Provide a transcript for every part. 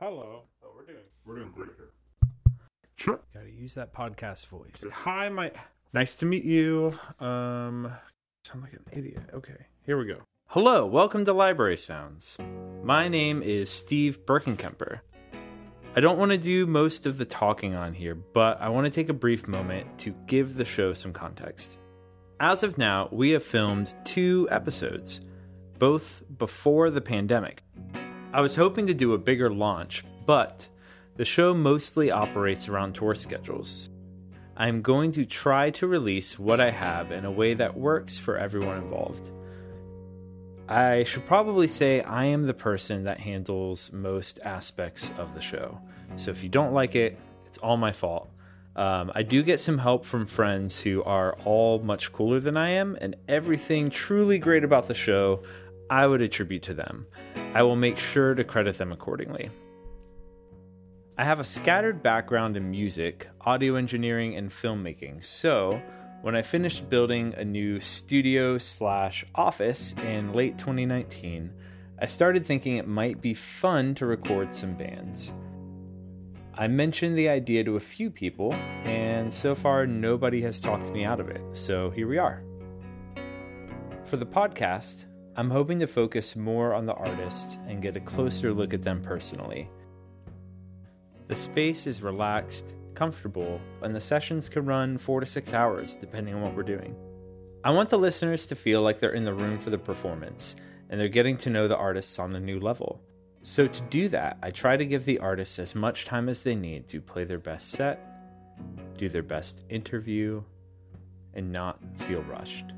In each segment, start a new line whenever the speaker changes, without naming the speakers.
Hello. Oh, we're doing we're doing great here.
Sure.
Got to use that podcast voice. Hi, my. Nice to meet you. Um, sound like an idiot. Okay, here we go. Hello, welcome to Library Sounds. My name is Steve Birkenkemper. I don't want to do most of the talking on here, but I want to take a brief moment to give the show some context. As of now, we have filmed two episodes, both before the pandemic. I was hoping to do a bigger launch, but the show mostly operates around tour schedules. I'm going to try to release what I have in a way that works for everyone involved. I should probably say I am the person that handles most aspects of the show. So if you don't like it, it's all my fault. Um, I do get some help from friends who are all much cooler than I am, and everything truly great about the show I would attribute to them. I will make sure to credit them accordingly. I have a scattered background in music, audio engineering, and filmmaking, so when I finished building a new studio slash office in late 2019, I started thinking it might be fun to record some bands. I mentioned the idea to a few people, and so far nobody has talked me out of it, so here we are. For the podcast, I'm hoping to focus more on the artist and get a closer look at them personally. The space is relaxed, comfortable, and the sessions can run four to six hours depending on what we're doing. I want the listeners to feel like they're in the room for the performance and they're getting to know the artists on a new level. So, to do that, I try to give the artists as much time as they need to play their best set, do their best interview, and not feel rushed.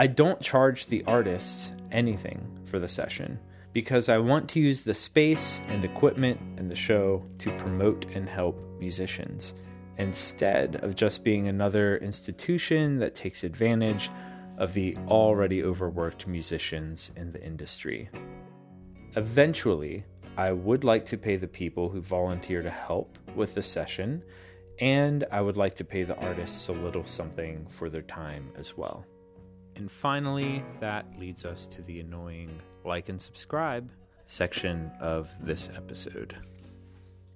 I don't charge the artists anything for the session because I want to use the space and equipment and the show to promote and help musicians instead of just being another institution that takes advantage of the already overworked musicians in the industry. Eventually, I would like to pay the people who volunteer to help with the session, and I would like to pay the artists a little something for their time as well. And finally, that leads us to the annoying like and subscribe section of this episode.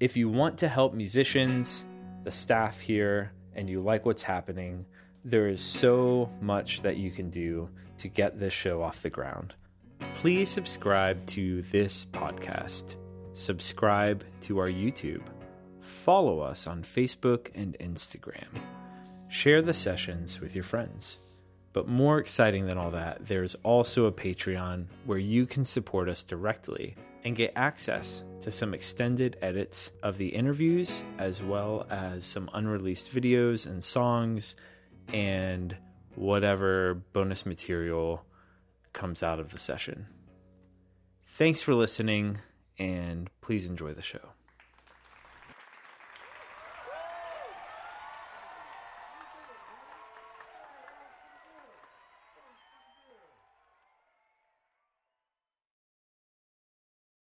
If you want to help musicians, the staff here, and you like what's happening, there is so much that you can do to get this show off the ground. Please subscribe to this podcast, subscribe to our YouTube, follow us on Facebook and Instagram, share the sessions with your friends. But more exciting than all that, there's also a Patreon where you can support us directly and get access to some extended edits of the interviews, as well as some unreleased videos and songs, and whatever bonus material comes out of the session. Thanks for listening, and please enjoy the show.